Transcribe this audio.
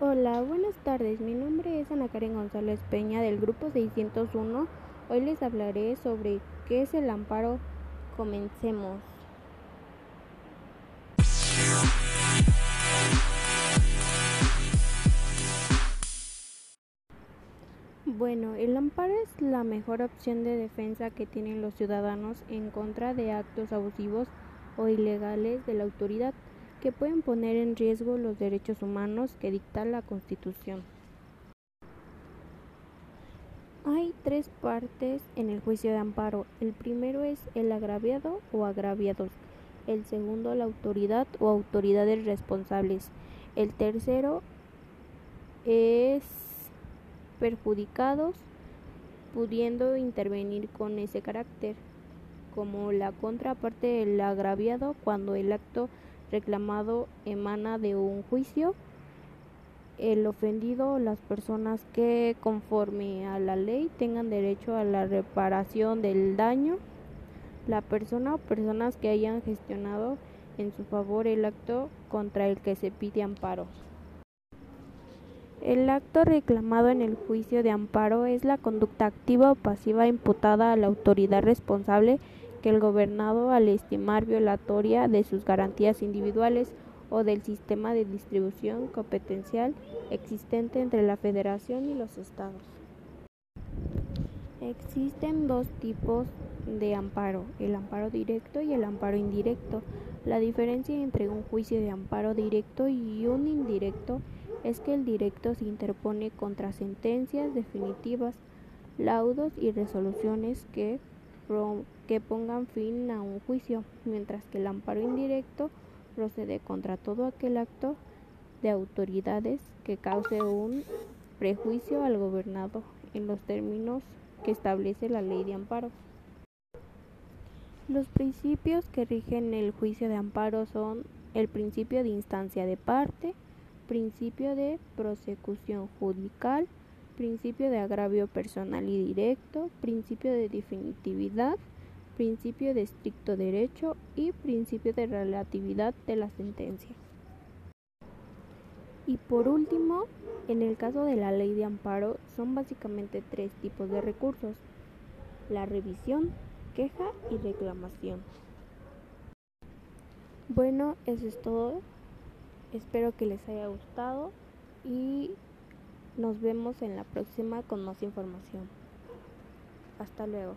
Hola, buenas tardes. Mi nombre es Ana Karen González Peña del grupo 601. Hoy les hablaré sobre qué es el amparo. Comencemos. Bueno, el amparo es la mejor opción de defensa que tienen los ciudadanos en contra de actos abusivos o ilegales de la autoridad que pueden poner en riesgo los derechos humanos que dicta la Constitución. Hay tres partes en el juicio de amparo. El primero es el agraviado o agraviados. El segundo, la autoridad o autoridades responsables. El tercero es perjudicados, pudiendo intervenir con ese carácter, como la contraparte del agraviado cuando el acto reclamado emana de un juicio, el ofendido o las personas que conforme a la ley tengan derecho a la reparación del daño, la persona o personas que hayan gestionado en su favor el acto contra el que se pide amparo. El acto reclamado en el juicio de amparo es la conducta activa o pasiva imputada a la autoridad responsable que el gobernado al estimar violatoria de sus garantías individuales o del sistema de distribución competencial existente entre la Federación y los estados. Existen dos tipos de amparo, el amparo directo y el amparo indirecto. La diferencia entre un juicio de amparo directo y un indirecto es que el directo se interpone contra sentencias definitivas, laudos y resoluciones que pongan fin a un juicio, mientras que el amparo indirecto procede contra todo aquel acto de autoridades que cause un prejuicio al gobernado en los términos que establece la ley de amparo. Los principios que rigen el juicio de amparo son el principio de instancia de parte, principio de prosecución judicial, principio de agravio personal y directo, principio de definitividad, principio de estricto derecho y principio de relatividad de la sentencia. Y por último, en el caso de la ley de amparo son básicamente tres tipos de recursos, la revisión, queja y reclamación. Bueno, eso es todo. Espero que les haya gustado y nos vemos en la próxima con más información. Hasta luego.